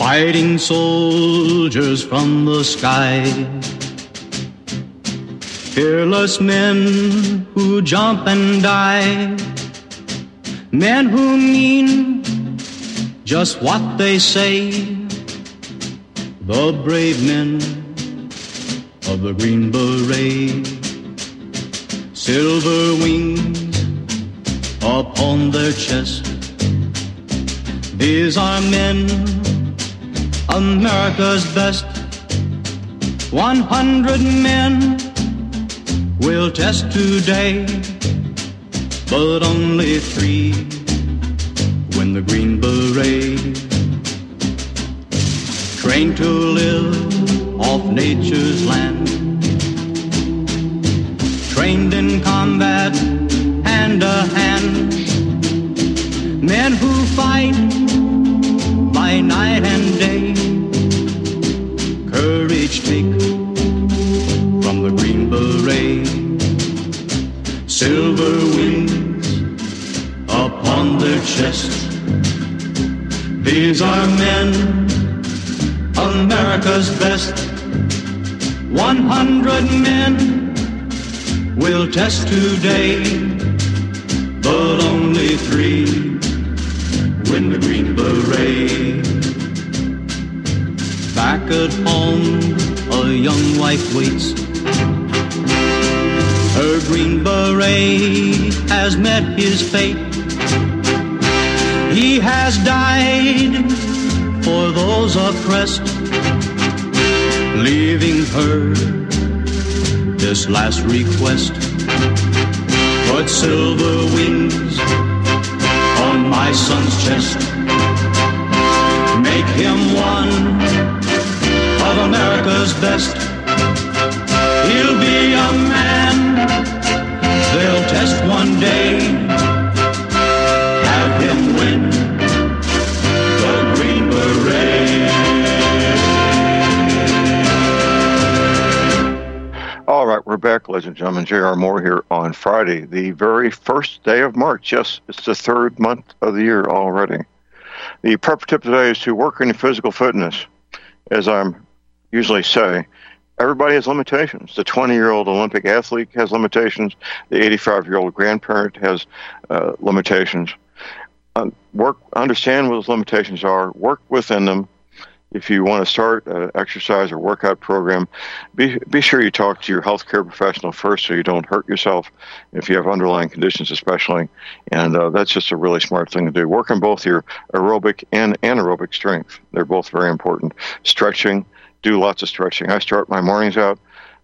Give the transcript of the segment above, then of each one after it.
Fighting soldiers from the sky. Fearless men who jump and die. Men who mean just what they say. The brave men of the Green Beret. Silver wings upon their chest. These are men, America's best. One hundred men will test today, but only three win the Green Beret. Trained to live off nature's land. Trained in combat hand to hand. Men who fight by night and day. Courage take from the Green Beret. Silver wings upon their chest. These are men, America's best. One hundred men will test today, but only three At home, a young wife waits. Her Green Beret has met his fate. He has died for those oppressed, leaving her this last request. Put silver wings on my son's chest. Make him one America's best. He'll be a man they'll test one day. Have him win the Green Beret. All right, we're back, ladies and gentlemen. J.R. Moore here on Friday, the very first day of March. Yes, it's the third month of the year already. The prep tip today is to work in physical fitness. As I'm usually say, everybody has limitations. The 20 year old Olympic athlete has limitations. The 85 year old grandparent has uh, limitations. Uh, work, understand what those limitations are, work within them. If you want to start an exercise or workout program, be, be sure you talk to your healthcare professional first so you don't hurt yourself if you have underlying conditions, especially. And uh, that's just a really smart thing to do. Work on both your aerobic and anaerobic strength. They're both very important. Stretching, do lots of stretching. I start my mornings out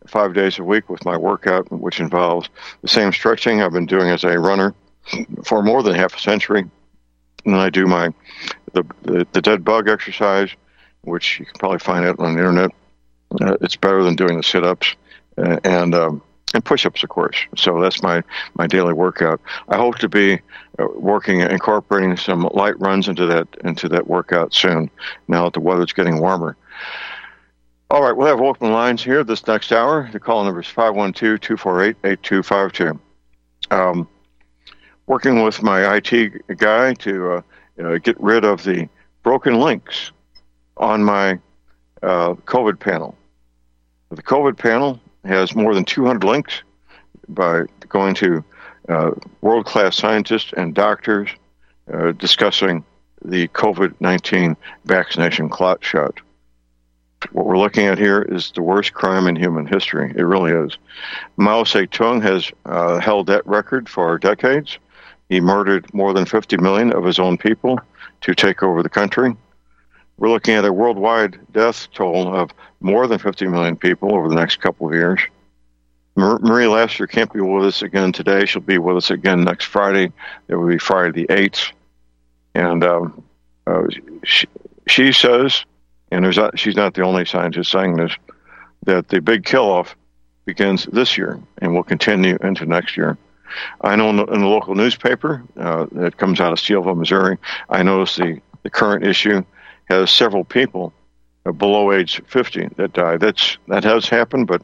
five days a week with my workout, which involves the same stretching I've been doing as a runner for more than half a century. And then I do my the, the, the dead bug exercise, which you can probably find out on the internet. Uh, it's better than doing the sit-ups uh, and um, and push-ups, of course. So that's my my daily workout. I hope to be uh, working incorporating some light runs into that into that workout soon. Now that the weather's getting warmer. All right, we'll have open lines here this next hour. The call number is 512 248 8252. Um, working with my IT guy to uh, get rid of the broken links on my uh, COVID panel. The COVID panel has more than 200 links by going to uh, world class scientists and doctors uh, discussing the COVID 19 vaccination clot shot. What we're looking at here is the worst crime in human history. It really is. Mao Zedong has uh, held that record for decades. He murdered more than 50 million of his own people to take over the country. We're looking at a worldwide death toll of more than 50 million people over the next couple of years. Marie Lassiter can't be with us again today. She'll be with us again next Friday. It will be Friday the 8th. And um, uh, she, she says and there's not, she's not the only scientist saying this, that the big kill off begins this year and will continue into next year. I know in the, in the local newspaper uh, that comes out of Steelville, Missouri, I noticed the, the current issue has several people uh, below age 50 that die. That's, that has happened, but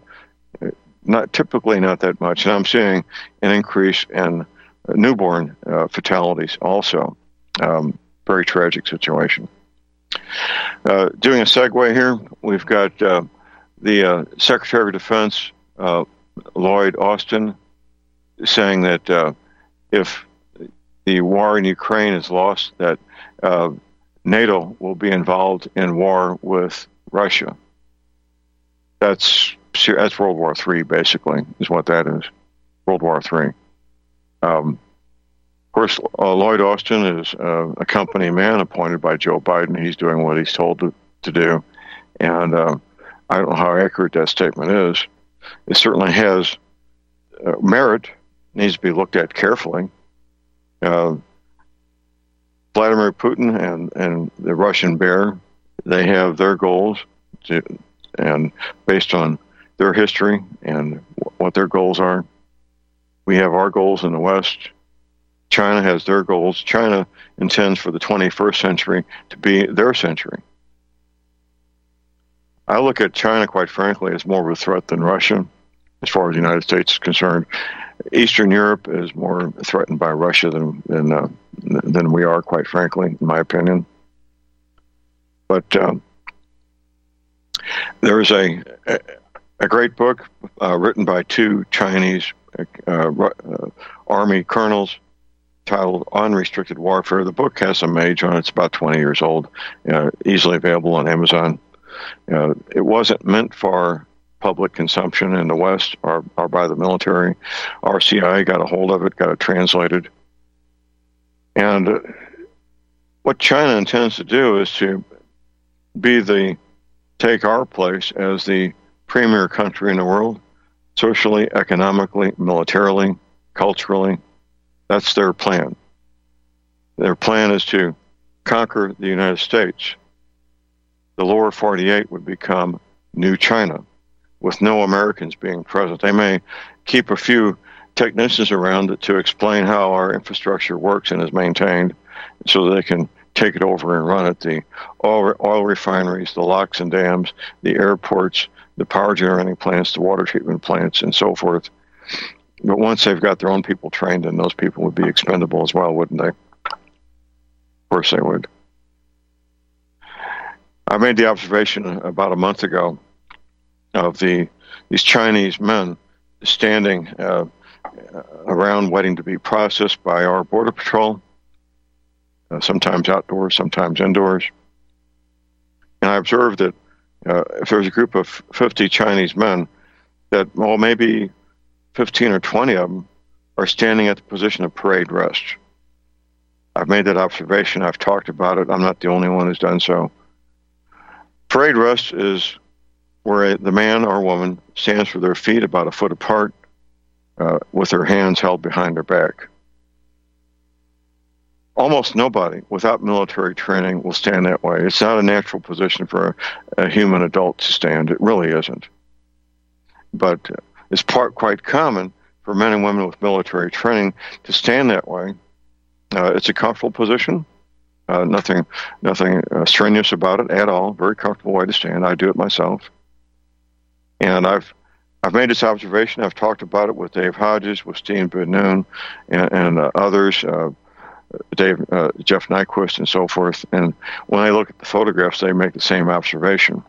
uh, not typically not that much. And I'm seeing an increase in newborn uh, fatalities also. Um, very tragic situation. Uh, doing a segue here, we've got uh, the uh, Secretary of Defense, uh, Lloyd Austin, saying that uh, if the war in Ukraine is lost, that NATO will be involved in war with Russia. That's that's World War III, basically, is what that is. World War III. Of course, uh, Lloyd Austin is uh, a company man appointed by Joe Biden. He's doing what he's told to, to do. And uh, I don't know how accurate that statement is. It certainly has uh, merit, needs to be looked at carefully. Uh, Vladimir Putin and, and the Russian bear, they have their goals, to, and based on their history and what their goals are, we have our goals in the West China has their goals. China intends for the 21st century to be their century. I look at China, quite frankly, as more of a threat than Russia, as far as the United States is concerned. Eastern Europe is more threatened by Russia than than, uh, than we are, quite frankly, in my opinion. But um, there is a, a, a great book uh, written by two Chinese uh, uh army colonels titled Unrestricted Warfare. The book has some age on it. It's about 20 years old, uh, easily available on Amazon. Uh, it wasn't meant for public consumption in the West or, or by the military. RCI got a hold of it, got it translated. And what China intends to do is to be the take our place as the premier country in the world, socially, economically, militarily, culturally, that's their plan. Their plan is to conquer the United States. The lower 48 would become New China with no Americans being present. They may keep a few technicians around to explain how our infrastructure works and is maintained so they can take it over and run it. The oil, oil refineries, the locks and dams, the airports, the power generating plants, the water treatment plants, and so forth. But once they've got their own people trained, then those people would be expendable as well, wouldn't they? Of course they would. I made the observation about a month ago of the these Chinese men standing uh, around waiting to be processed by our border patrol, uh, sometimes outdoors, sometimes indoors. And I observed that uh, if there's a group of 50 Chinese men, that well maybe 15 or 20 of them are standing at the position of parade rest. I've made that observation. I've talked about it. I'm not the only one who's done so. Parade rest is where the man or woman stands with their feet about a foot apart uh, with their hands held behind their back. Almost nobody without military training will stand that way. It's not a natural position for a, a human adult to stand. It really isn't. But it's part quite common for men and women with military training to stand that way. Uh, it's a comfortable position. Uh, nothing, nothing uh, strenuous about it at all. Very comfortable way to stand. I do it myself, and I've, I've made this observation. I've talked about it with Dave Hodges, with Steve Ben-Nun, and, and uh, others. Uh, Dave, uh, Jeff Nyquist, and so forth. And when I look at the photographs, they make the same observation.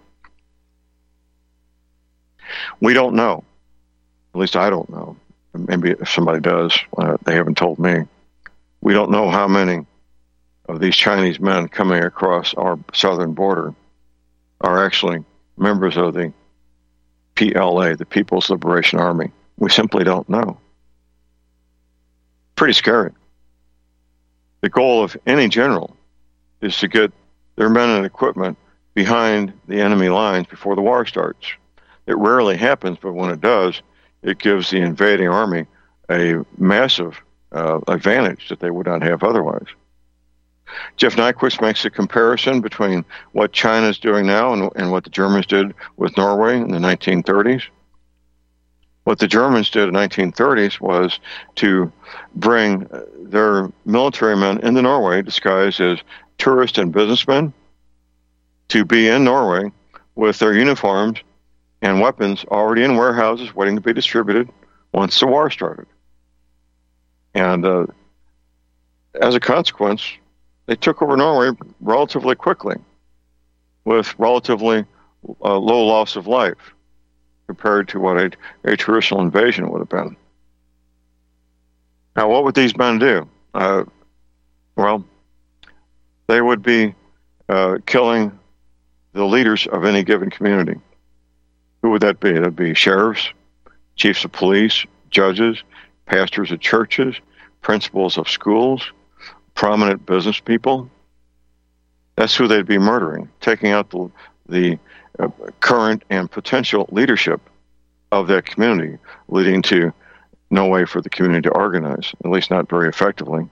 We don't know at least I don't know. Maybe if somebody does, uh, they haven't told me. We don't know how many of these Chinese men coming across our southern border are actually members of the PLA, the People's Liberation Army. We simply don't know. Pretty scary. The goal of any general is to get their men and equipment behind the enemy lines before the war starts. It rarely happens, but when it does, it gives the invading army a massive uh, advantage that they would not have otherwise. Jeff Nyquist makes a comparison between what China is doing now and, and what the Germans did with Norway in the 1930s. What the Germans did in the 1930s was to bring their military men into Norway disguised as tourists and businessmen to be in Norway with their uniforms and weapons already in warehouses waiting to be distributed once the war started. And uh, as a consequence, they took over Norway relatively quickly. with relatively uh, low loss of life compared to what a, a traditional invasion would have been. Now, what would these men do? Uh, well, they would be uh, killing the leaders of any given community. Who would that be? That'd be sheriffs, chiefs of police, judges, pastors of churches, principals of schools, prominent business people. That's who they'd be murdering, taking out the, the uh, current and potential leadership of that community, leading to no way for the community to organize, at least not very effectively.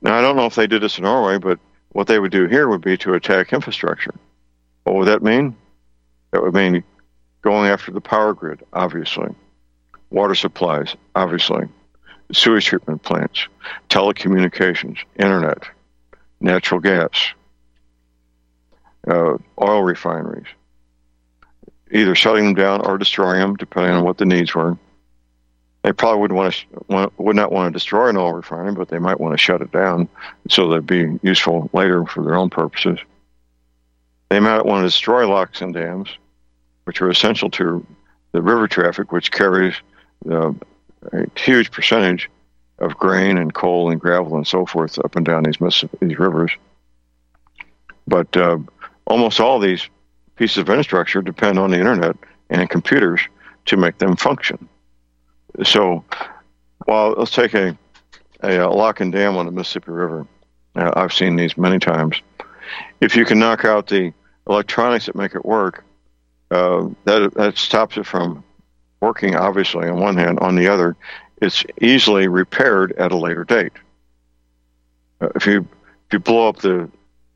Now, I don't know if they did this in Norway, but what they would do here would be to attack infrastructure. What would that mean? That would mean going after the power grid, obviously, water supplies, obviously, sewage treatment plants, telecommunications, internet, natural gas, uh, oil refineries, either shutting them down or destroying them, depending on what the needs were. They probably would want to would not want to destroy an oil refinery, but they might want to shut it down so that'd be useful later for their own purposes. They might want to destroy locks and dams, which are essential to the river traffic, which carries uh, a huge percentage of grain and coal and gravel and so forth up and down these these rivers. But uh, almost all these pieces of infrastructure depend on the internet and computers to make them function. So, while let's take a, a, a lock and dam on the Mississippi River. Uh, I've seen these many times. If you can knock out the electronics that make it work, uh, that that stops it from working. Obviously, on one hand, on the other, it's easily repaired at a later date. Uh, if you if you blow up the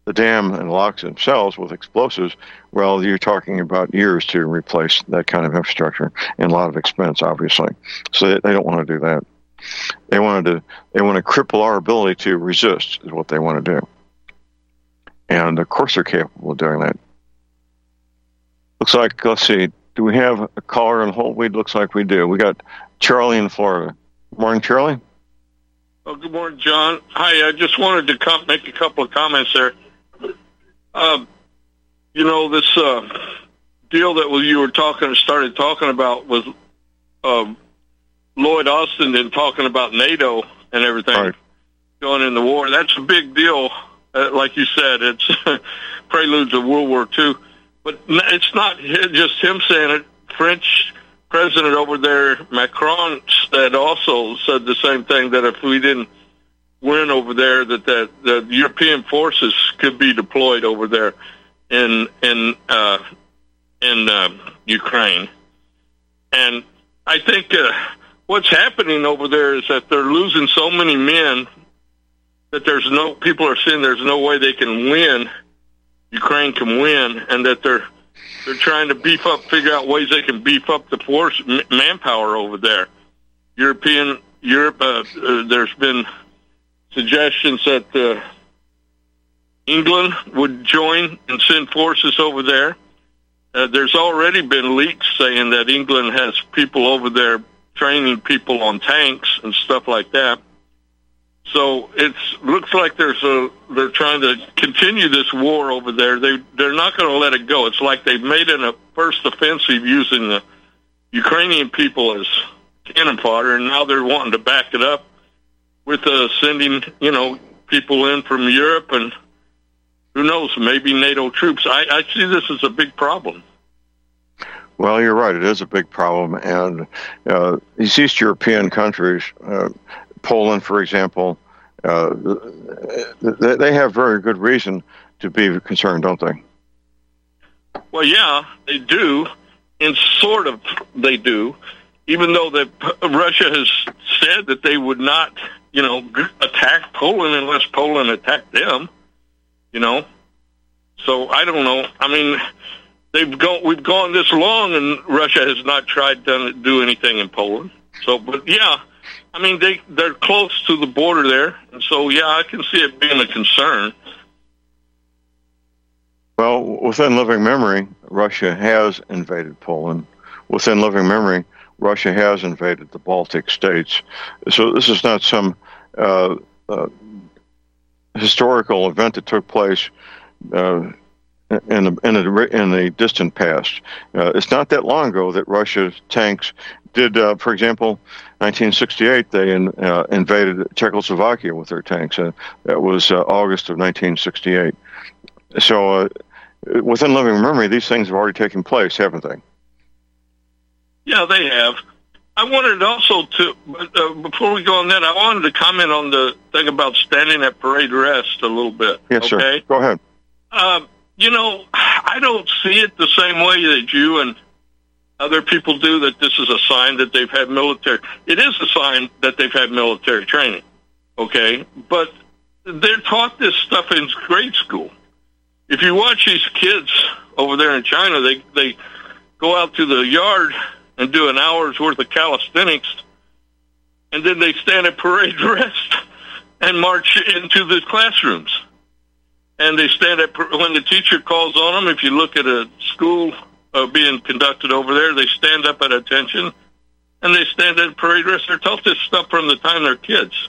the dam and locks themselves with explosives, well, you're talking about years to replace that kind of infrastructure and a lot of expense, obviously. So they, they don't want to do that. They wanted to they want to cripple our ability to resist is what they want to do. And of course they're capable of doing that. Looks like let's see, do we have a caller on hold? We looks like we do. We got Charlie in Florida. Morning, Charlie. Oh, good morning, John. Hi, I just wanted to come make a couple of comments there. Uh, you know, this uh, deal that you were talking, started talking about was uh, Lloyd Austin and talking about NATO and everything right. going in the war. That's a big deal. Uh, like you said, it's prelude to World War II. But it's not just him saying it. French president over there, Macron, said also said the same thing that if we didn't win over there that the, the European forces could be deployed over there in in uh, in uh, Ukraine, and I think uh, what's happening over there is that they're losing so many men that there's no people are saying there's no way they can win. Ukraine can win, and that they're they're trying to beef up, figure out ways they can beef up the force manpower over there. European Europe, uh, uh, there's been suggestions that uh, England would join and send forces over there. Uh, there's already been leaks saying that England has people over there training people on tanks and stuff like that. So it looks like there's a they're trying to continue this war over there. They they're not going to let it go. It's like they've made it a first offensive using the Ukrainian people as cannon fodder, and now they're wanting to back it up with uh, sending, you know, people in from Europe and who knows, maybe NATO troops. I, I see this as a big problem. Well, you're right. It is a big problem, and uh, these East European countries, uh, Poland, for example, uh, they have very good reason to be concerned, don't they? Well, yeah, they do, and sort of they do, even though that Russia has said that they would not you know, attack Poland unless Poland attacked them. You know, so I don't know. I mean, they've gone. We've gone this long, and Russia has not tried to do anything in Poland. So, but yeah, I mean, they they're close to the border there, and so yeah, I can see it being a concern. Well, within living memory, Russia has invaded Poland. Within living memory, Russia has invaded the Baltic states. So this is not some uh, uh, historical event that took place uh, in the in the in the distant past. Uh, it's not that long ago that Russia's tanks did, uh, for example, 1968 they in, uh, invaded Czechoslovakia with their tanks. Uh, that was uh, August of 1968. So, uh, within living memory, these things have already taken place, haven't they? Yeah, they have. I wanted also to, uh, before we go on that, I wanted to comment on the thing about standing at parade rest a little bit. Yes, okay? sir. Go ahead. Uh, you know, I don't see it the same way that you and other people do that this is a sign that they've had military. It is a sign that they've had military training, okay? But they're taught this stuff in grade school. If you watch these kids over there in China, they they go out to the yard and do an hour's worth of calisthenics, and then they stand at parade rest and march into the classrooms. And they stand at when the teacher calls on them. If you look at a school uh, being conducted over there. They stand up at attention and they stand at parade rest. They're taught this stuff from the time they're kids.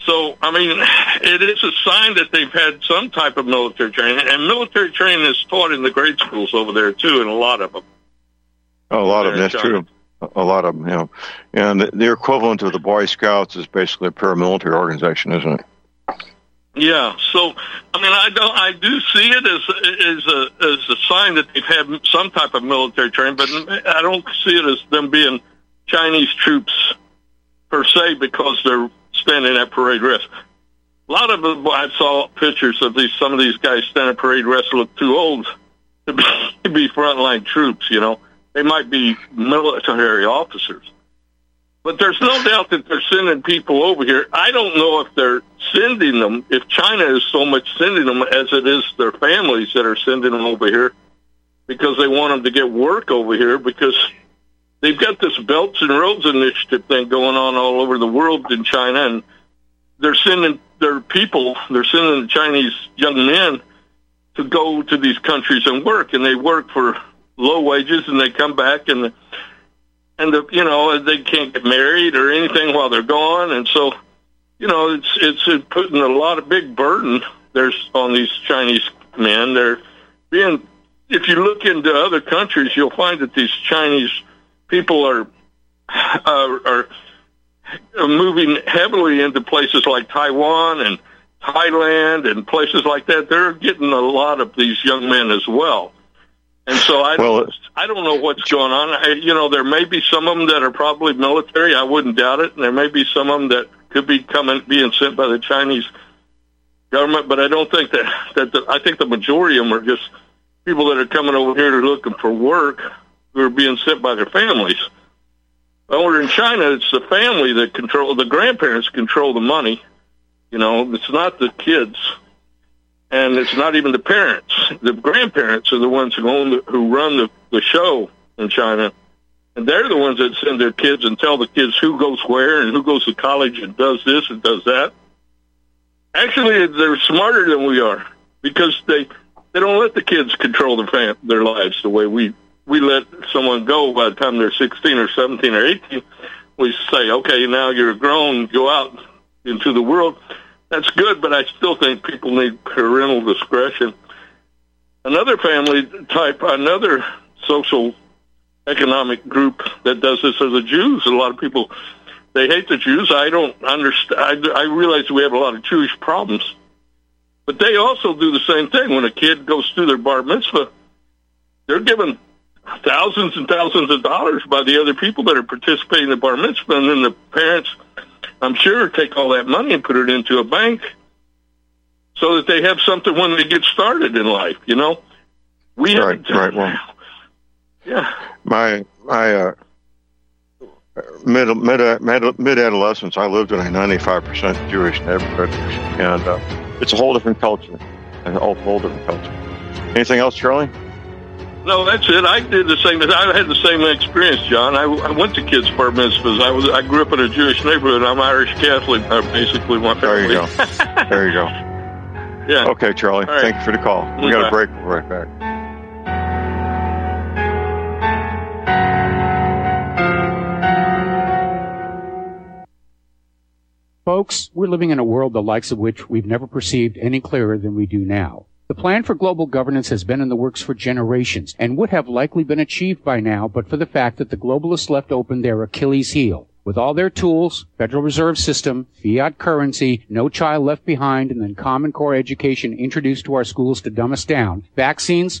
So, I mean, it is a sign that they've had some type of military training, and military training is taught in the grade schools over there too, and a lot of them. Oh, a lot of them, that's true. A lot of them, you know. And the equivalent of the Boy Scouts is basically a paramilitary organization, isn't it? Yeah, so I mean, I don't, I do see it as as a as a sign that they've had some type of military training, but I don't see it as them being Chinese troops per se because they're standing at parade rest. A lot of them, I saw pictures of these some of these guys standing at parade rest look too old to be, to be frontline troops. You know, they might be military officers. But there's no doubt that they're sending people over here. I don't know if they're sending them, if China is so much sending them as it is their families that are sending them over here because they want them to get work over here because they've got this Belts and Roads initiative thing going on all over the world in China and they're sending their people, they're sending the Chinese young men to go to these countries and work and they work for low wages and they come back and and the, you know they can't get married or anything while they're gone, and so you know it's it's putting a lot of big burden there's on these Chinese men. They're being if you look into other countries, you'll find that these Chinese people are uh, are moving heavily into places like Taiwan and Thailand and places like that. They're getting a lot of these young men as well. And so I don't, I don't know what's going on. I, you know, there may be some of them that are probably military. I wouldn't doubt it. And there may be some of them that could be coming, being sent by the Chinese government. But I don't think that that the, I think the majority of them are just people that are coming over here to looking for work who are being sent by their families. Over in China, it's the family that control the grandparents control the money. You know, it's not the kids and it's not even the parents. The grandparents are the ones who own the, who run the, the show in China, and they're the ones that send their kids and tell the kids who goes where and who goes to college and does this and does that. Actually, they're smarter than we are because they they don't let the kids control their fam- their lives the way we we let someone go by the time they're 16 or 17 or 18. We say, okay, now you're grown, go out into the world that's good, but I still think people need parental discretion. Another family type, another social economic group that does this are the Jews. A lot of people they hate the Jews. I don't understand. I, I realize we have a lot of Jewish problems, but they also do the same thing. When a kid goes through their bar mitzvah, they're given thousands and thousands of dollars by the other people that are participating in the bar mitzvah, and then the parents I'm sure, take all that money and put it into a bank so that they have something when they get started in life. You know, we right, have right. Well, yeah. My my uh, mid mid mid mid adolescence, I lived in a 95 percent Jewish neighborhood, and uh, it's a whole different culture, a whole, whole different culture. Anything else, Charlie? No, that's it. I did the same. I had the same experience, John. I, I went to kids' bar mitzvahs. I was. I grew up in a Jewish neighborhood. I'm Irish Catholic. Uh, basically, my family. There you go. there you go. Yeah. Okay, Charlie. Right. Thank you for the call. We got a break. We'll right back. Folks, we're living in a world the likes of which we've never perceived any clearer than we do now. The plan for global governance has been in the works for generations and would have likely been achieved by now but for the fact that the globalists left open their Achilles heel. With all their tools, Federal Reserve System, fiat currency, no child left behind, and then Common Core education introduced to our schools to dumb us down, vaccines,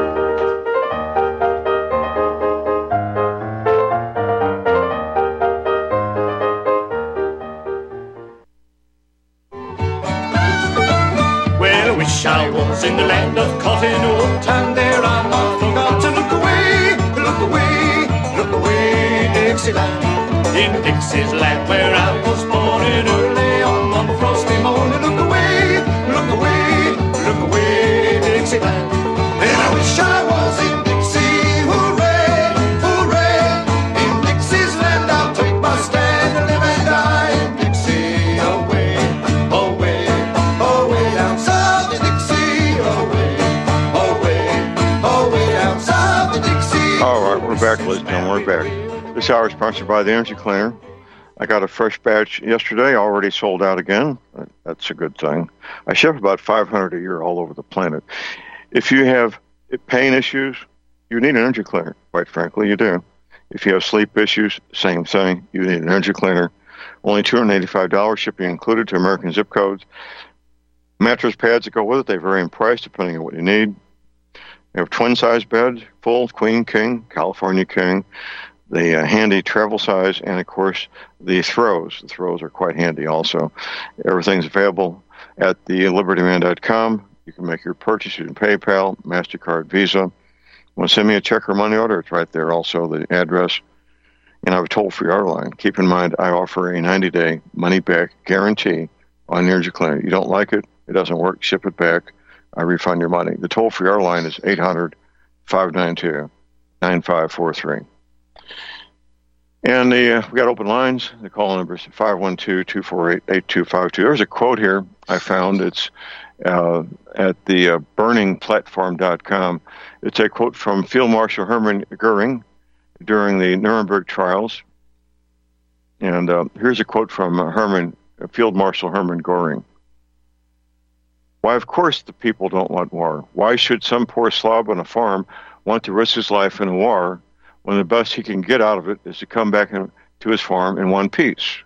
Sponsored by the Energy Cleaner. I got a fresh batch yesterday, already sold out again. That's a good thing. I ship about 500 a year all over the planet. If you have pain issues, you need an energy cleaner. Quite frankly, you do. If you have sleep issues, same thing. You need an energy cleaner. Only $285 shipping included to American zip codes. Mattress pads that go with it, they vary in price depending on what you need. You have twin size beds, full, queen, king, California king, the uh, handy travel size, and of course the throws. The throws are quite handy also. Everything's available at the libertyman.com. You can make your purchase using PayPal, MasterCard, Visa. Want to send me a check or money order? It's right there also, the address. And I have a toll free order line. Keep in mind, I offer a 90 day money back guarantee on Energy Cleaner. You don't like it, it doesn't work, ship it back. I refund your money. The toll free order line is 800 592 9543. And the, uh, we got open lines. The call number is 512-248-8252. There's a quote here I found. It's uh, at the uh, burningplatform.com. It's a quote from Field Marshal Hermann Goering during the Nuremberg trials. And uh, here's a quote from uh, Herman, Field Marshal Hermann Goering. Why, of course, the people don't want war. Why should some poor slob on a farm want to risk his life in a war when the best he can get out of it is to come back to his farm in one piece?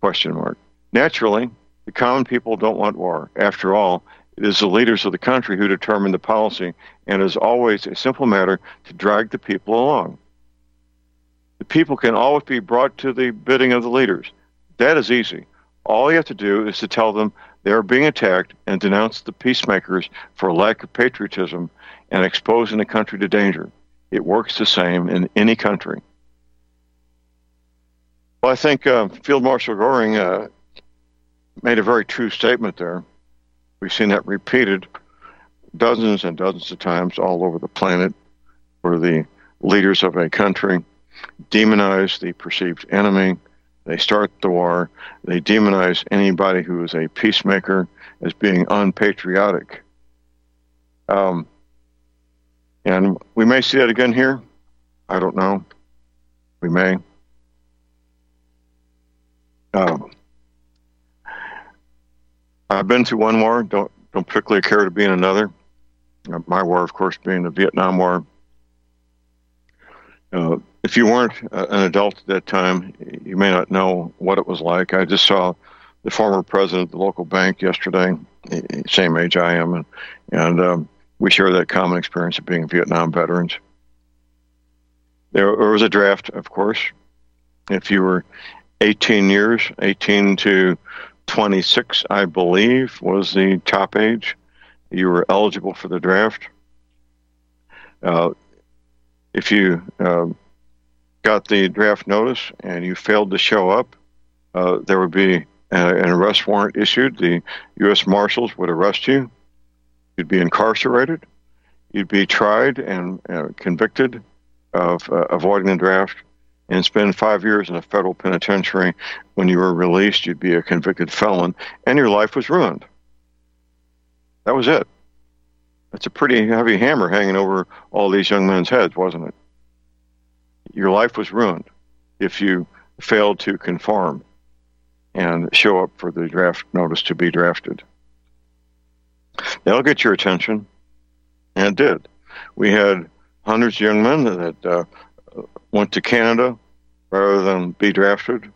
Question mark. Naturally, the common people don't want war. After all, it is the leaders of the country who determine the policy, and it is always a simple matter to drag the people along. The people can always be brought to the bidding of the leaders. That is easy. All you have to do is to tell them they are being attacked and denounce the peacemakers for lack of patriotism and exposing the country to danger. It works the same in any country. Well, I think uh, Field Marshal Goring uh, made a very true statement there. We've seen that repeated dozens and dozens of times all over the planet where the leaders of a country demonize the perceived enemy they start the war. They demonize anybody who is a peacemaker as being unpatriotic. Um, and we may see that again here. I don't know. We may. Um, I've been to one war. Don't don't particularly care to be in another. Uh, my war, of course, being the Vietnam War. Uh, if you weren't uh, an adult at that time, you may not know what it was like. I just saw the former president of the local bank yesterday, same age I am, and, and um, we share that common experience of being Vietnam veterans. There, was a draft, of course. If you were 18 years, 18 to 26, I believe, was the top age. You were eligible for the draft. Uh, if you uh, got the draft notice and you failed to show up, uh, there would be a, an arrest warrant issued. The U.S. Marshals would arrest you. You'd be incarcerated. You'd be tried and uh, convicted of uh, avoiding the draft and spend five years in a federal penitentiary. When you were released, you'd be a convicted felon, and your life was ruined. That was it. That's a pretty heavy hammer hanging over all these young men's heads, wasn't it? your life was ruined if you failed to conform and show up for the draft notice to be drafted. That'll get your attention, and it did. We had hundreds of young men that uh, went to Canada rather than be drafted.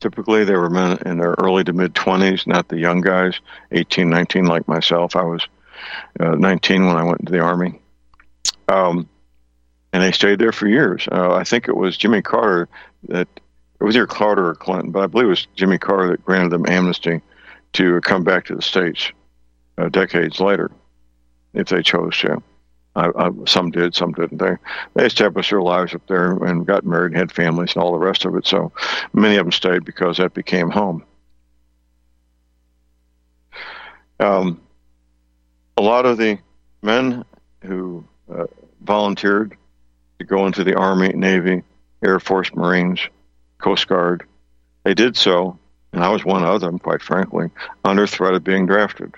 Typically, they were men in their early to mid 20s, not the young guys, 18, 19, like myself. I was uh, 19 when I went into the Army. Um, and they stayed there for years. Uh, I think it was Jimmy Carter that it was either Carter or Clinton, but I believe it was Jimmy Carter that granted them amnesty to come back to the states uh, decades later, if they chose to. I, I, some did, some didn't. They they established their lives up there and got married, and had families, and all the rest of it. So many of them stayed because that became home. Um, a lot of the men who uh, volunteered to go into the Army, Navy, Air Force, Marines, Coast Guard. They did so, and I was one of them, quite frankly, under threat of being drafted.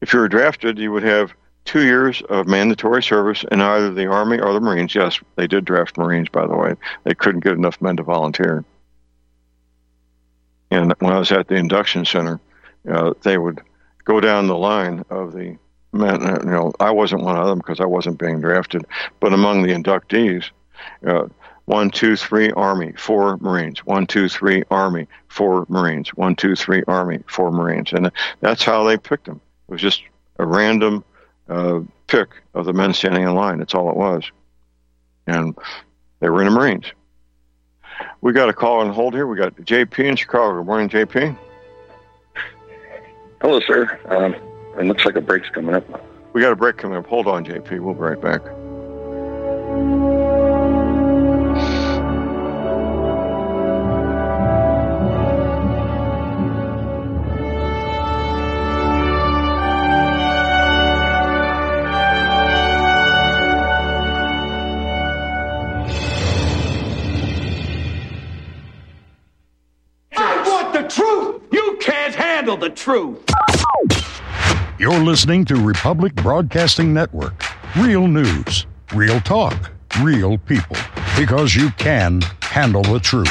If you were drafted, you would have two years of mandatory service in either the Army or the Marines. Yes, they did draft Marines, by the way. They couldn't get enough men to volunteer. And when I was at the induction center, uh, they would go down the line of the men, uh, you know, I wasn't one of them because I wasn't being drafted, but among the inductees, uh, one, two, three, Army, four Marines. One, two, three, Army, four Marines. One, two, three, Army, four Marines. And that's how they picked them. It was just a random uh, pick of the men standing in line. That's all it was. And they were in the Marines. We got a call on hold here. We got JP in Chicago. Good morning, JP. Hello, sir. Um, it looks like a break's coming up. We got a break coming up. Hold on, JP. We'll be right back. truth. You're listening to Republic Broadcasting Network. Real news, real talk, real people. Because you can handle the truth.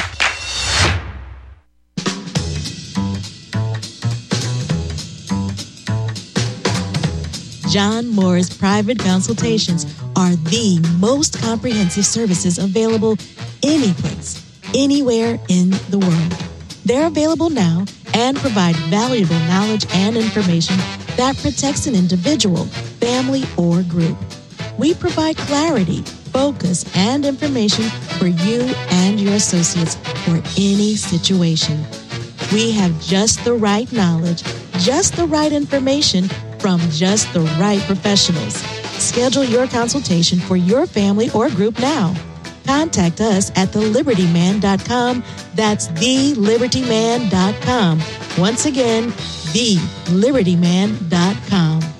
John Moore's private consultations are the most comprehensive services available anyplace, anywhere in the world. They're available now and provide valuable knowledge and information that protects an individual, family, or group. We provide clarity, focus, and information for you and your associates for any situation. We have just the right knowledge, just the right information from just the right professionals. Schedule your consultation for your family or group now. Contact us at thelibertyman.com. That's thelibertyman.com. Once again, thelibertyman.com.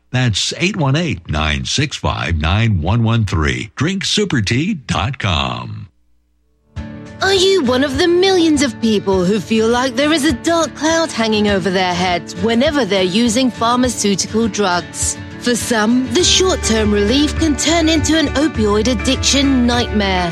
That's 818-965-9113. DrinkSuperTea.com. Are you one of the millions of people who feel like there is a dark cloud hanging over their heads whenever they're using pharmaceutical drugs? For some, the short term relief can turn into an opioid addiction nightmare.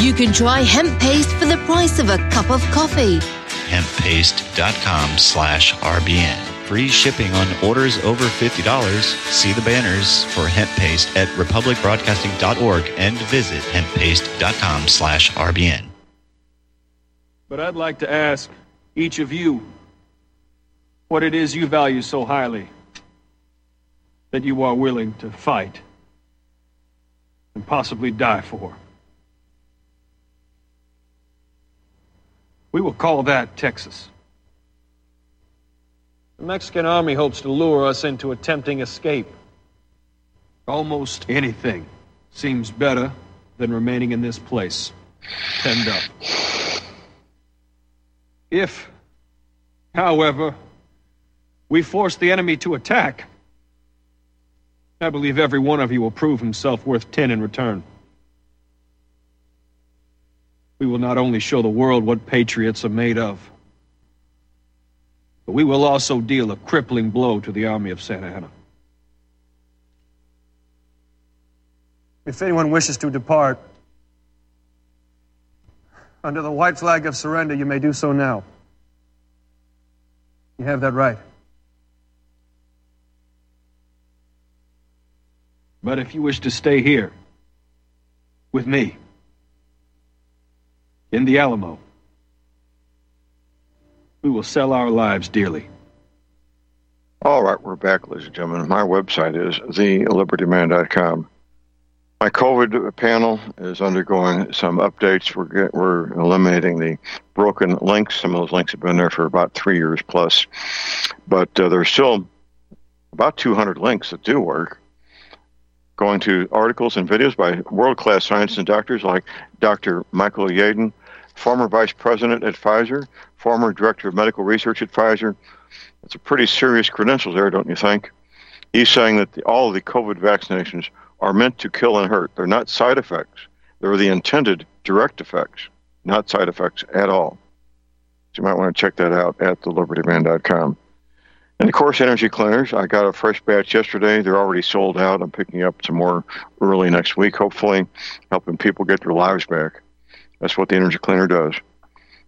You can try hemp paste for the price of a cup of coffee. hemppaste.com slash RBN. Free shipping on orders over $50. See the banners for hemp paste at republicbroadcasting.org and visit hemppaste.com slash RBN. But I'd like to ask each of you what it is you value so highly that you are willing to fight and possibly die for. We will call that Texas. The Mexican army hopes to lure us into attempting escape. Almost anything seems better than remaining in this place, penned up. If, however, we force the enemy to attack, I believe every one of you will prove himself worth ten in return. We will not only show the world what patriots are made of, but we will also deal a crippling blow to the army of Santa Anna. If anyone wishes to depart, under the white flag of surrender, you may do so now. You have that right. But if you wish to stay here with me in the Alamo, we will sell our lives dearly. All right, we're back, ladies and gentlemen. My website is thelibertyman.com. My COVID panel is undergoing some updates. We're get, we're eliminating the broken links. Some of those links have been there for about three years plus, but uh, there's still about 200 links that do work. Going to articles and videos by world-class scientists and doctors like Dr. Michael Yeadon, former vice president at Pfizer, former director of medical research at Pfizer. It's a pretty serious credentials there, don't you think? He's saying that the, all of the COVID vaccinations are meant to kill and hurt. They're not side effects. They're the intended direct effects, not side effects at all. So you might want to check that out at thelibertyman.com. And of course, energy cleaners. I got a fresh batch yesterday. They're already sold out. I'm picking up some more early next week, hopefully helping people get their lives back. That's what the energy cleaner does.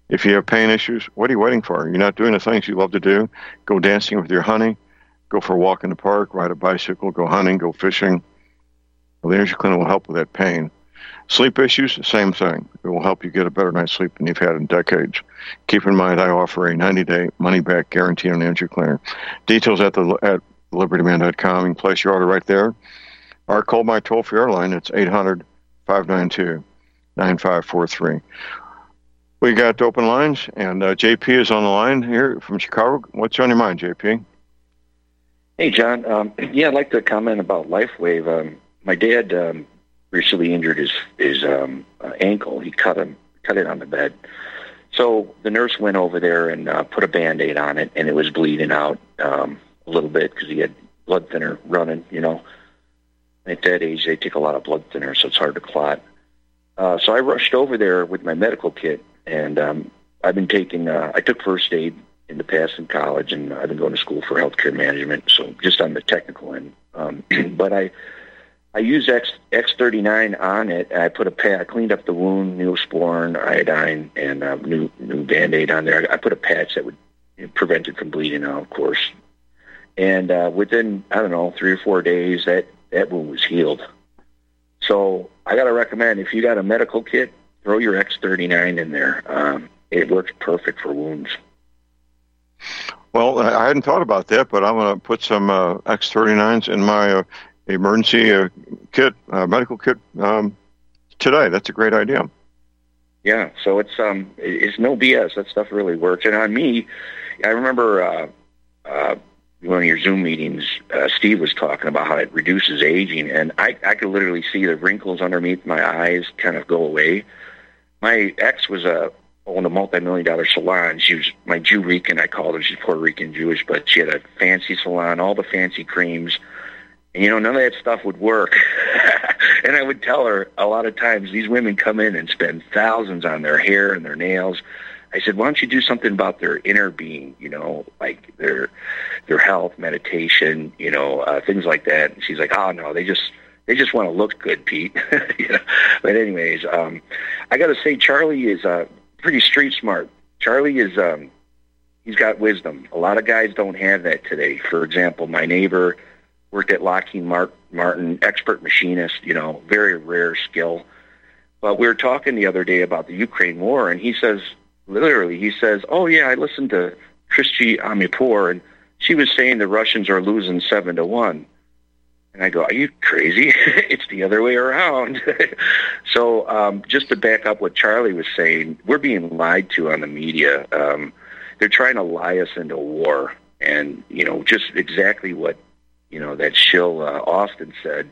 If you have pain issues, what are you waiting for? You're not doing the things you love to do. Go dancing with your honey. Go for a walk in the park. Ride a bicycle. Go hunting. Go fishing. Well, the energy cleaner will help with that pain. Sleep issues, same thing. It will help you get a better night's sleep than you've had in decades. Keep in mind, I offer a 90-day money-back guarantee on energy cleaner. Details at the at libertyman.com. You can place your order right there. Or call my toll-free line. It's 800-592-9543. We got open lines, and uh, JP is on the line here from Chicago. What's on your mind, JP? Hey, John. Um, yeah, I'd like to comment about LifeWave. Um, my dad um, recently injured his his um, uh, ankle. He cut him cut it on the bed. So the nurse went over there and uh, put a band aid on it, and it was bleeding out um, a little bit because he had blood thinner running. You know, at that age they take a lot of blood thinner, so it's hard to clot. Uh, so I rushed over there with my medical kit, and um, I've been taking. Uh, I took first aid in the past in college, and I've been going to school for healthcare management. So just on the technical end, um, but I I used X X thirty nine on it. I put a pad. I cleaned up the wound, neosporin, iodine, and uh, new new band aid on there. I, I put a patch that would prevent it from bleeding out, of course. And uh, within I don't know three or four days, that that wound was healed. So I got to recommend if you got a medical kit, throw your X thirty nine in there. Um, it works perfect for wounds. Well, I hadn't thought about that, but I'm going to put some uh, X39s in my uh, emergency uh, kit, uh, medical kit um, today. That's a great idea. Yeah, so it's um, it's no BS. That stuff really works. And on me, I remember uh, uh, one of your Zoom meetings, uh, Steve was talking about how it reduces aging, and I I could literally see the wrinkles underneath my eyes kind of go away. My ex was a owned a multi-million dollar salon. She was my Jew Rican. I called her. She's Puerto Rican Jewish, but she had a fancy salon, all the fancy creams and, you know, none of that stuff would work. and I would tell her a lot of times these women come in and spend thousands on their hair and their nails. I said, why don't you do something about their inner being, you know, like their their health, meditation, you know, uh, things like that. And she's like, oh no, they just they just want to look good, Pete. you know? But anyways, um, I got to say, Charlie is uh, pretty street smart. Charlie is um, he's got wisdom. A lot of guys don't have that today. For example, my neighbor worked at Lockheed Martin, expert machinist, you know, very rare skill. But we were talking the other day about the Ukraine war, and he says, literally, he says, oh, yeah, I listened to Christy Amirpour, and she was saying the Russians are losing seven to one. And I go, are you crazy? it's the other way around. so um, just to back up what Charlie was saying, we're being lied to on the media. Um, they're trying to lie us into war. And, you know, just exactly what you know, that shill uh, Austin said,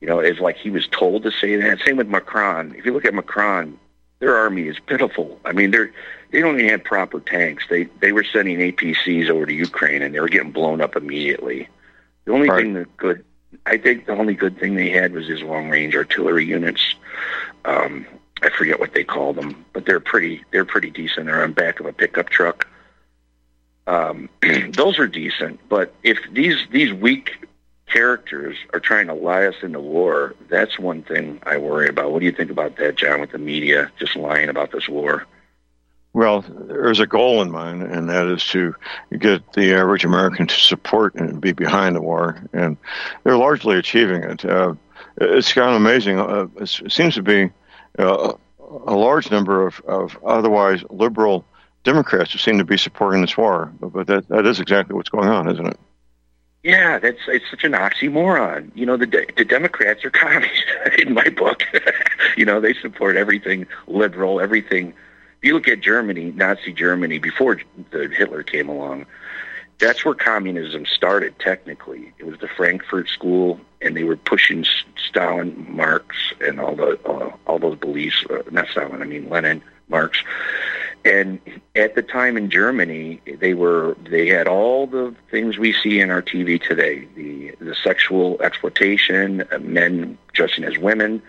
you know, is like he was told to say that. Same with Macron. If you look at Macron, their army is pitiful. I mean, they're they don't even have proper tanks. They they were sending APCs over to Ukraine and they were getting blown up immediately. The only right. thing that good, I think, the only good thing they had was his long range artillery units. Um, I forget what they call them, but they're pretty they're pretty decent. They're on back of a pickup truck um, those are decent. But if these these weak characters are trying to lie us into war, that's one thing I worry about. What do you think about that, John? With the media just lying about this war? Well, there's a goal in mind, and that is to get the average American to support and be behind the war, and they're largely achieving it. Uh, it's kind of amazing. Uh, it seems to be uh, a large number of, of otherwise liberal Democrats who seem to be supporting this war. But that that is exactly what's going on, isn't it? Yeah, that's it's such an oxymoron. You know, the the Democrats are communists in my book. you know, they support everything liberal, everything. If you look at Germany, Nazi Germany, before the Hitler came along, that's where communism started. Technically, it was the Frankfurt School, and they were pushing Stalin, Marx, and all the uh, all those beliefs. Uh, not Stalin, I mean Lenin, Marx and at the time in Germany, they were they had all the things we see in our TV today: the the sexual exploitation, men dressing as women.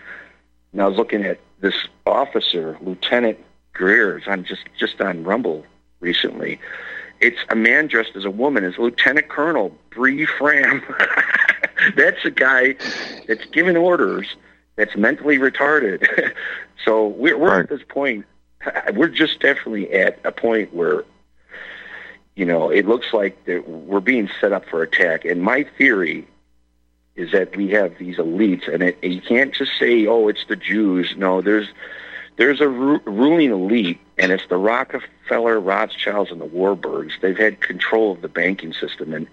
And I was looking at this officer, Lieutenant Greer, on just just on Rumble recently, It's a man dressed as a woman. It's Lieutenant Colonel Bree Fram. that's a guy that's giving orders. That's mentally retarded. so we're we're at this point. We're just definitely at a point where you know, it looks like that we're being set up for attack. And my theory is that we have these elites, and it, you can't just say, "Oh, it's the Jews." No, there's there's a ru- ruling elite, and it's the Rockefeller, Rothschilds, and the Warburgs. They've had control of the banking system, and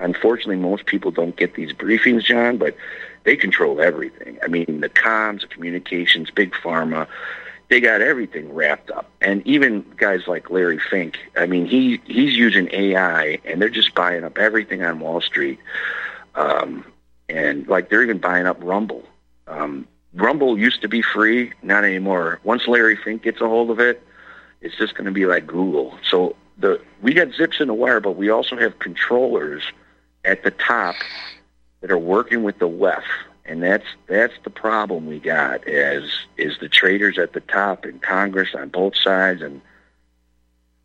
unfortunately, most people don't get these briefings, John. But they control everything. I mean, the comms, the communications, big pharma they got everything wrapped up. And even guys like Larry Fink, I mean, he he's using AI, and they're just buying up everything on Wall Street. Um, and like they're even buying up Rumble. Um, Rumble used to be free, not anymore. Once Larry Fink gets a hold of it, it's just going to be like Google. So the we got zips in the wire, but we also have controllers at the top that are working with the left and that's that's the problem we got as is the traders at the top in Congress on both sides and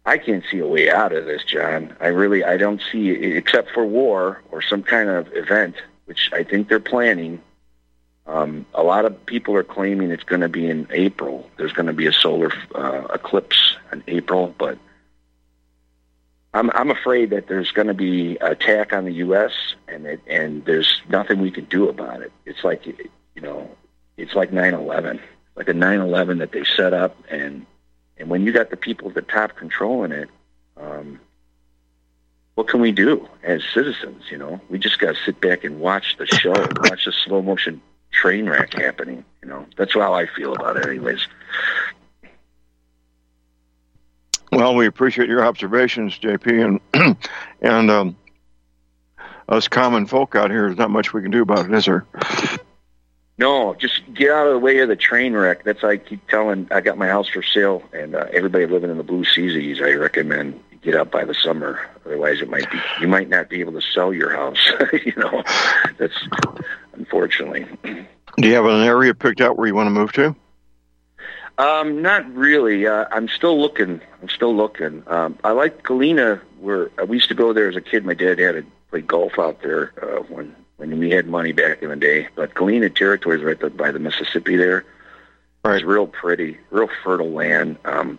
I can't see a way out of this, John. I really I don't see except for war or some kind of event, which I think they're planning. Um, a lot of people are claiming it's going to be in April. There's going to be a solar uh, eclipse in April, but I'm I'm afraid that there's going to be attack on the U.S. and it, and there's nothing we can do about it. It's like you know, it's like 9/11, like a 9/11 that they set up, and and when you got the people at the top controlling it, um, what can we do as citizens? You know, we just got to sit back and watch the show, watch the slow motion train wreck happening. You know, that's how I feel about it, anyways. Well, we appreciate your observations, JP, and and um, us common folk out here. There's not much we can do about it, is there? No, just get out of the way of the train wreck. That's I keep telling. I got my house for sale, and uh, everybody living in the Blue Seas, I recommend get out by the summer. Otherwise, it might be you might not be able to sell your house. you know, that's unfortunately. Do you have an area picked out where you want to move to? Um, not really. Uh, I'm still looking. I'm still looking. Um, I like Galena, where uh, we used to go there as a kid. My dad had to play golf out there uh, when when we had money back in the day. But Galena Territory is right the, by the Mississippi there. Right. It's real pretty, real fertile land. Um,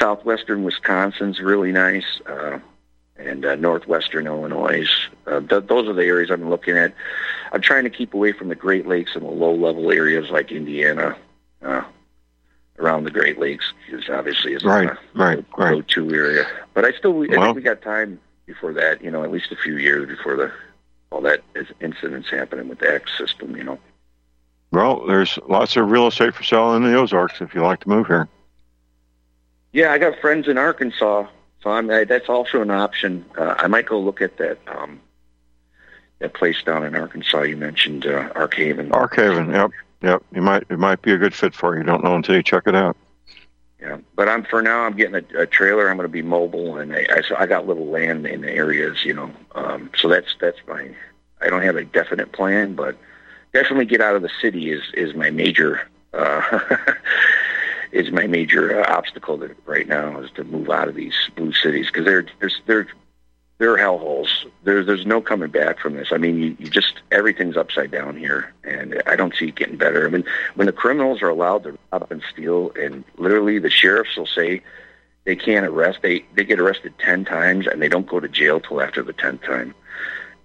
southwestern Wisconsin's really nice, uh, and uh, northwestern Illinois. Uh, th- those are the areas I'm looking at. I'm trying to keep away from the Great Lakes and the low-level areas like Indiana. Uh, around the Great Lakes because obviously it's right, a right, right. go-to area. But I still, I Well- think we got time before that. You know, at least a few years before the all that is, incidents happening with the X system. You know. Well, there's lots of real estate for sale in the Ozarks if you like to move here. Yeah, I got friends in Arkansas, so I'm I, that's also an option. Uh, I might go look at that um, that place down in Arkansas you mentioned, uh, Arkhaven. Arkhaven, yep, yep. You might it might be a good fit for you. Don't know until you check it out. Yeah, but I'm for now. I'm getting a, a trailer. I'm going to be mobile, and I, I so I got little land in the areas, you know. Um, so that's that's my. I don't have a definite plan, but definitely get out of the city is is my major uh, is my major uh, obstacle that right now is to move out of these blue cities because they're there's they're they're hellholes. There's there's no coming back from this. I mean, you, you just everything's upside down here, and I don't see it getting better. I mean, when the criminals are allowed to rob and steal, and literally the sheriffs will say they can't arrest. They they get arrested ten times, and they don't go to jail till after the tenth time.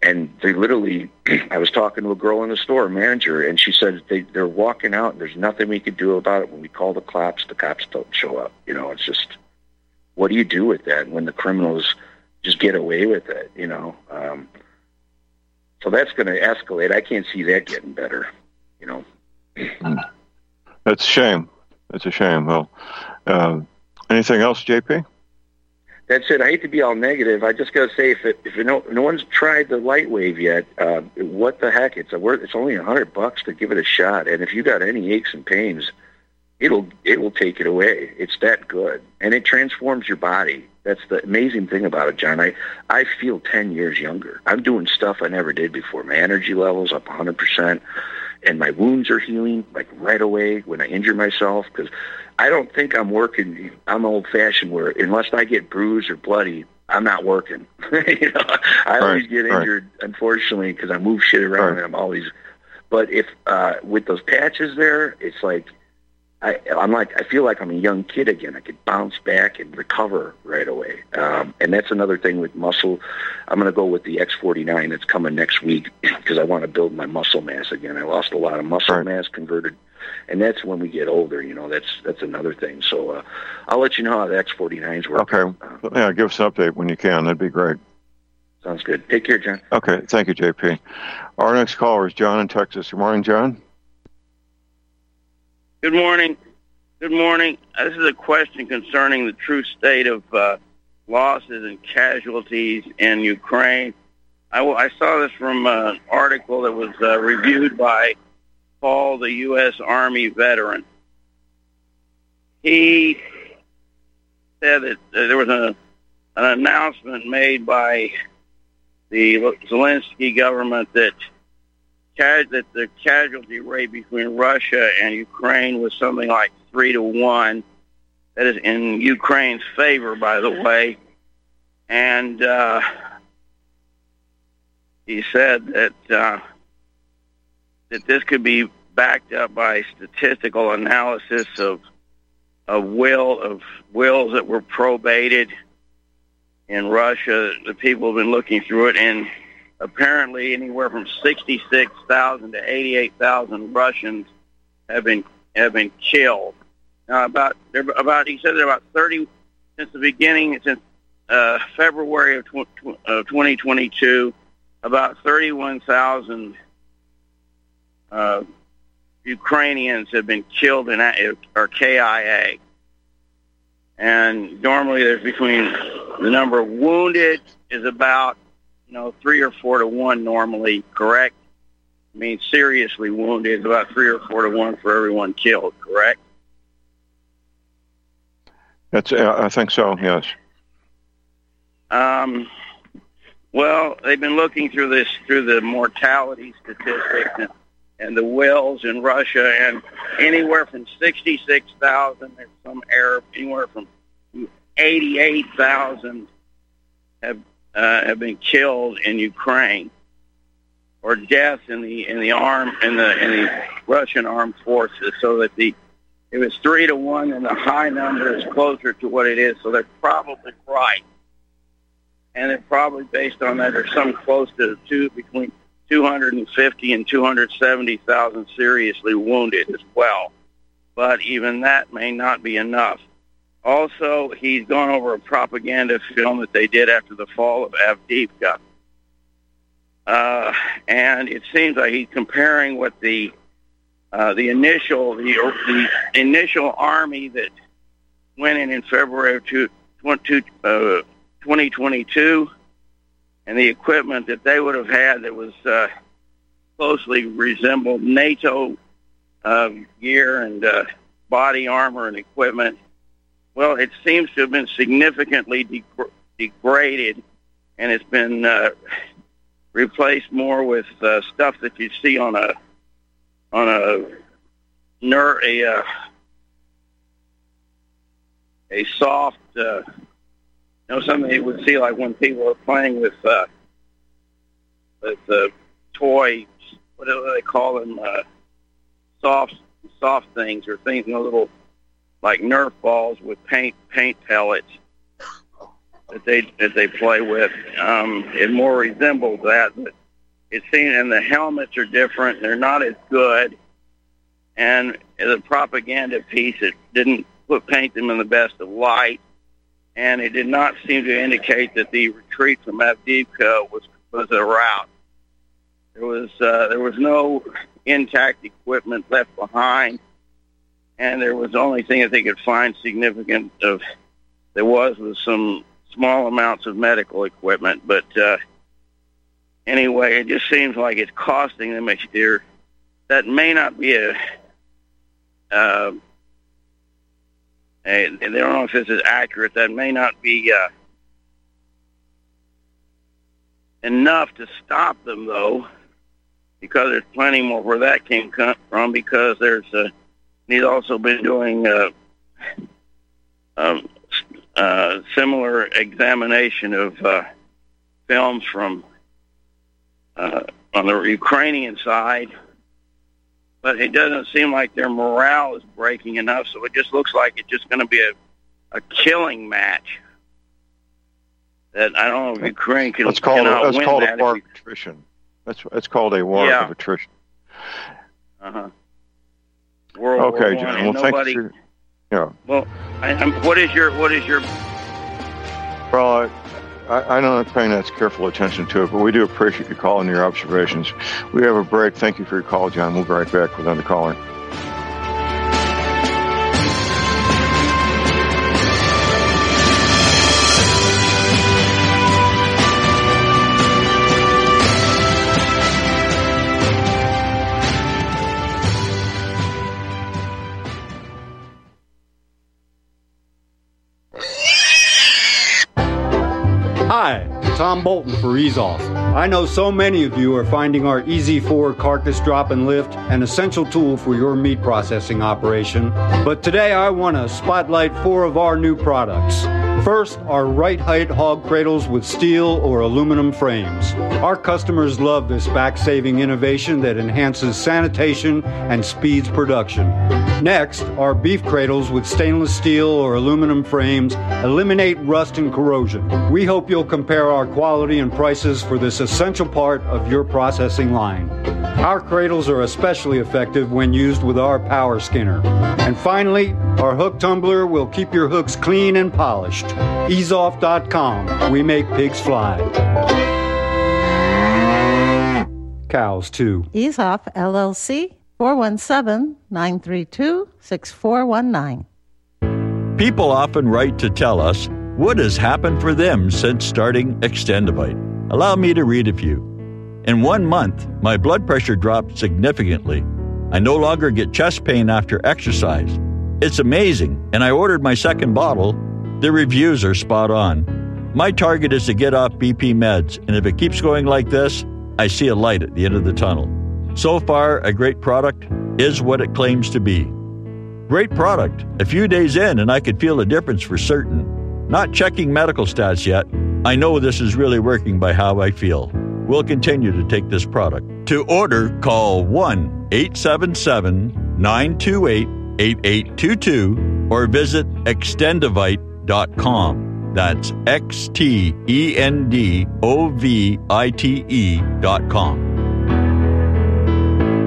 And they literally, I was talking to a girl in the store, a manager, and she said they they're walking out, and there's nothing we could do about it. When we call the cops, the cops don't show up. You know, it's just what do you do with that when the criminals just get away with it, you know. Um, so that's going to escalate. I can't see that getting better, you know. That's a shame. That's a shame. Well, uh, anything else, JP? That's it. I hate to be all negative. I just got to say, if it, if no no one's tried the LifeWave yet, uh, what the heck? It's a worth. It's only a hundred bucks to give it a shot. And if you got any aches and pains, it'll it will take it away. It's that good, and it transforms your body. That's the amazing thing about it, John. I I feel ten years younger. I'm doing stuff I never did before. My energy levels up 100 percent, and my wounds are healing like right away when I injure myself because I don't think I'm working. I'm old fashioned where unless I get bruised or bloody, I'm not working. you know, I always Right, get right. injured, unfortunately, because I move shit around and I'm always. But if uh, with those patches there, it's like I, I'm like I feel like I'm a young kid again. I could bounce back and recover right away. Um, and that's another thing with muscle. I'm going to go with the X49 that's coming next week because I want to build my muscle mass again. I lost a lot of muscle mass, converted, and that's when we get older. You know, that's that's another thing. So uh, I'll let you know how the X49s work. Okay. Yeah, give us an update when you can. That'd be great. Sounds good. Take care, John. Okay. Thank you, JP. Our next caller is John in Texas. Good morning, John. Good morning. Good morning. Uh, This is a question concerning the true state of uh, losses and casualties in Ukraine. I, w- I saw this from an article that was uh, reviewed by Paul, the U.S. Army veteran. He said that uh, there was a, an announcement made by the Zelensky government that that the casualty rate between Russia and Ukraine was something like three to one. That is in Ukraine's favor, by the way. And uh, he said that uh, that this could be backed up by statistical analysis of of will of wills that were probated in Russia. The people have been looking through it, and apparently anywhere from 66,000 to 88,000 Russians have been have been killed. Now about about he said there about 30 since the beginning since uh, February of, tw- of 2022 about 31,000 uh, Ukrainians have been killed in or KIA. And normally there's between the number of wounded is about you know, three or four to one normally, correct? I mean, seriously wounded is about three or four to one for everyone killed, correct? That's. Uh, I think so. Yes. Um, well, they've been looking through this through the mortality statistics and, and the wills in Russia, and anywhere from sixty-six thousand, there's some error, anywhere from eighty-eight thousand have uh, have been killed in Ukraine, or deaths in the in the arm in the in the Russian armed forces. So that the if it's three to one, and the high number is closer to what it is. So they're probably right, and they're probably based on that. There's some close to two between 250 and 270,000 seriously wounded as well. But even that may not be enough. Also, he's gone over a propaganda film that they did after the fall of Avdiivka. Uh, and it seems like he's comparing what the uh, the initial the, the initial army that went in in February of two, two, uh, 2022 and the equipment that they would have had that was uh, closely resembled NATO uh, gear and uh, body armor and equipment. Well, it seems to have been significantly deg- degraded, and it's been uh, replaced more with uh, stuff that you see on a on a ner- a uh, a soft, uh, you know, something you would see like when people are playing with uh, with uh, toys. What do they call them? Uh, soft soft things or things, you know, little like Nerf balls with paint paint pellets that they that they play with. Um, it more resembles that, but it seems and the helmets are different. They're not as good, and the propaganda piece it didn't put paint them in the best of light, and it did not seem to indicate that the retreat from Avdiivka was was a rout. There was uh, there was no intact equipment left behind, and there was the only thing that they could find significant of there was was some small amounts of medical equipment. But uh, anyway, it just seems like it's costing them a dear. That may not be a. Uh, a, they don't know if this is accurate. That may not be uh, enough to stop them, though because there's plenty more where that came from. Because there's uh, he's also been doing uh, um, uh, similar examination of uh, films from uh, on the Ukrainian side, but it doesn't seem like their morale is breaking enough. So it just looks like it's just going to be a, a killing match. That I don't know if Ukraine can That's called, cannot that's called that. a war of attrition. That's, that's called a war Yeah. of attrition. uh-huh. World okay, War John. Well, thank nobody. you. For, yeah. Well, I, I'm, what is your what is your Well, I, I, I'm not paying that careful attention to it, but we do appreciate your call and your observations. We have a break. Thank you for your call, John. We'll be right back with another caller. Bolton for EaseOff. I know so many of you are finding our Easy 4 carcass drop and lift an essential tool for your meat processing operation. But today I want to spotlight four of our new products. First, our right height hog cradles with steel or aluminum frames. Our customers love this back saving innovation that enhances sanitation and speeds production. Next, our beef cradles with stainless steel or aluminum frames eliminate rust and corrosion. We hope you'll compare our quality and prices for this essential part of your processing line. Our cradles are especially effective when used with our power skinner. And finally, our hook tumbler will keep your hooks clean and polished. EaseOff.com. We make pigs fly. Cows, too. Ease Off LLC 417 932 6419. People often write to tell us what has happened for them since starting Extendovite. Allow me to read a few. In one month, my blood pressure dropped significantly. I no longer get chest pain after exercise. It's amazing, and I ordered my second bottle. The reviews are spot on. My target is to get off BP meds, and if it keeps going like this, I see a light at the end of the tunnel. So far, a great product is what it claims to be. Great product. A few days in, and I could feel a difference for certain. Not checking medical stats yet. I know this is really working by how I feel. We'll continue to take this product. To order, call 1 877 928 8822 or visit extendovite.com. That's X T E N D O V I T E dot com.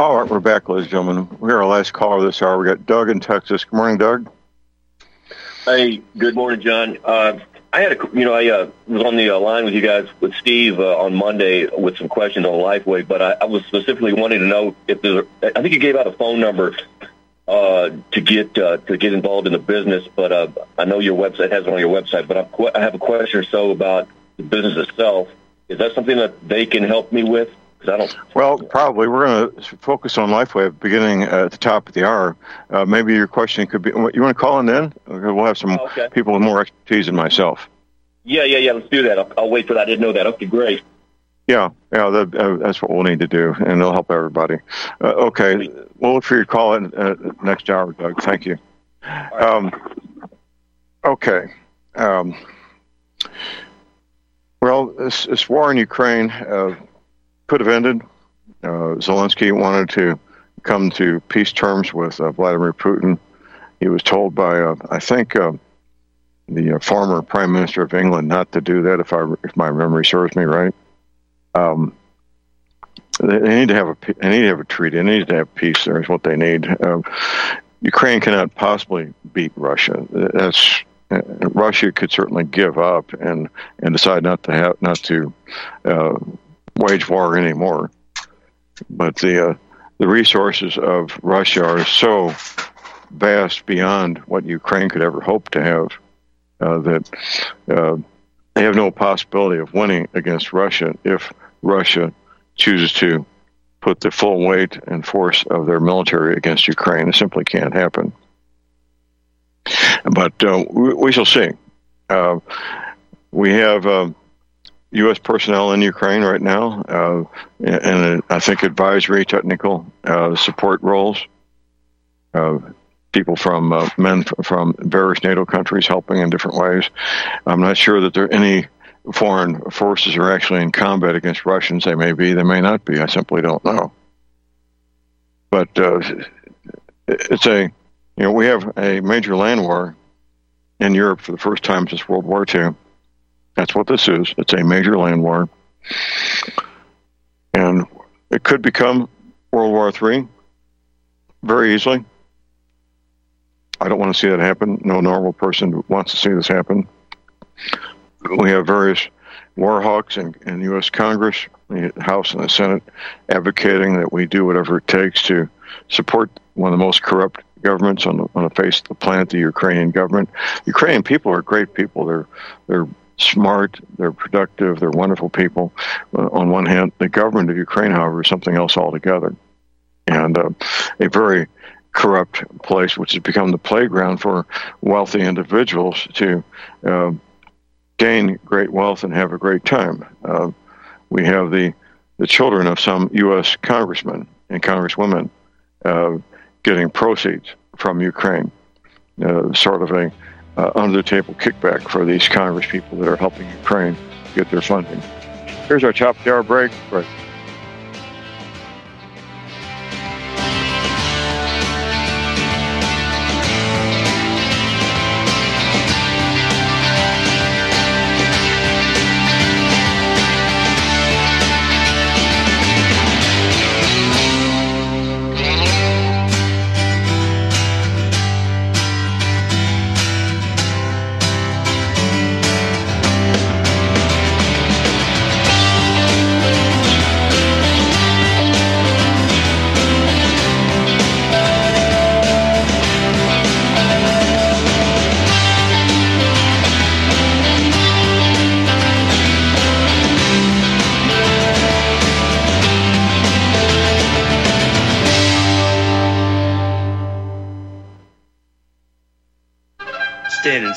All right, we're back, ladies and gentlemen. We're our last caller this hour. We got Doug in Texas. Good morning, Doug. Hey, good morning, John. Uh, I had a, you know, I uh, was on the uh, line with you guys with Steve uh, on Monday with some questions on LifeWave, but I, I was specifically wanting to know if there's, a, I think you gave out a phone number uh, to get uh, to get involved in the business, but uh, I know your website has it on your website, but I'm, I have a question or so about the business itself. Is that something that they can help me with? Because I don't. Well, probably we're going to focus on LifeWave beginning at the top of the hour. Uh, maybe your question could be: You want to call in then? We'll have some Oh, okay. people with more expertise than myself. Yeah, yeah, yeah. Let's do that. I'll, I'll wait for that. I didn't know that. Okay, great. Yeah, yeah, that, uh, that's what we'll need to do, and it'll help everybody. Uh, okay, we'll look for your call in uh, next hour, Doug. Thank you. Um, okay. Um, well, this, this war in Ukraine uh, could have ended. Uh, Zelensky wanted to come to peace terms with uh, Vladimir Putin. He was told by, uh, I think, uh, the uh, former Prime Minister of England not to do that, if I if my memory serves me right. Um, they, need to have a they need to have a treaty. They need to have peace. There is what they need. Um, Ukraine cannot possibly beat Russia. That's uh, Russia could certainly give up and and decide not to have not to uh, wage war anymore. But the uh, the resources of Russia are so vast beyond what Ukraine could ever hope to have uh, that uh, they have no possibility of winning against Russia if Russia chooses to put the full weight and force of their military against Ukraine. It simply can't happen. But uh, we, we shall see. Uh, we have uh, U.S. personnel in Ukraine right now, uh, uh, I think advisory, technical uh, support roles. Uh, people from uh, men from various NATO countries helping in different ways. I'm not sure that there are any foreign forces are actually in combat against Russians. They may be, they may not be. I simply don't know. But uh, it's a, you know, we have a major land war in Europe for the first time since World War II. That's what this is. It's a major land war. And it could become World War III very easily. I don't want to see that happen. No normal person wants to see this happen. We have various war hawks in, in U.S. Congress, the House and the Senate, advocating that we do whatever it takes to support one of the most corrupt governments on the, on the face of the planet, the Ukrainian government. Ukrainian people are great people. They're they're smart, they're productive, they're wonderful people. Uh, on one hand, the government of Ukraine, however, is something else altogether, and uh, a very corrupt place, which has become the playground for wealthy individuals to uh, gain great wealth and have a great time. Uh, we have the the children of some U.S. congressmen and congresswomen uh, getting proceeds from Ukraine, uh, sort of a uh, under the table kickback for these Congress people that are helping Ukraine get their funding. Here's our top of the hour break. break.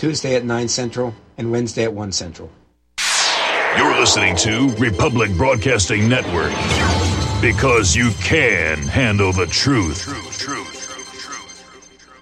Tuesday at 9 Central and Wednesday at 1 Central. You're listening to Republic Broadcasting Network because you can handle the truth.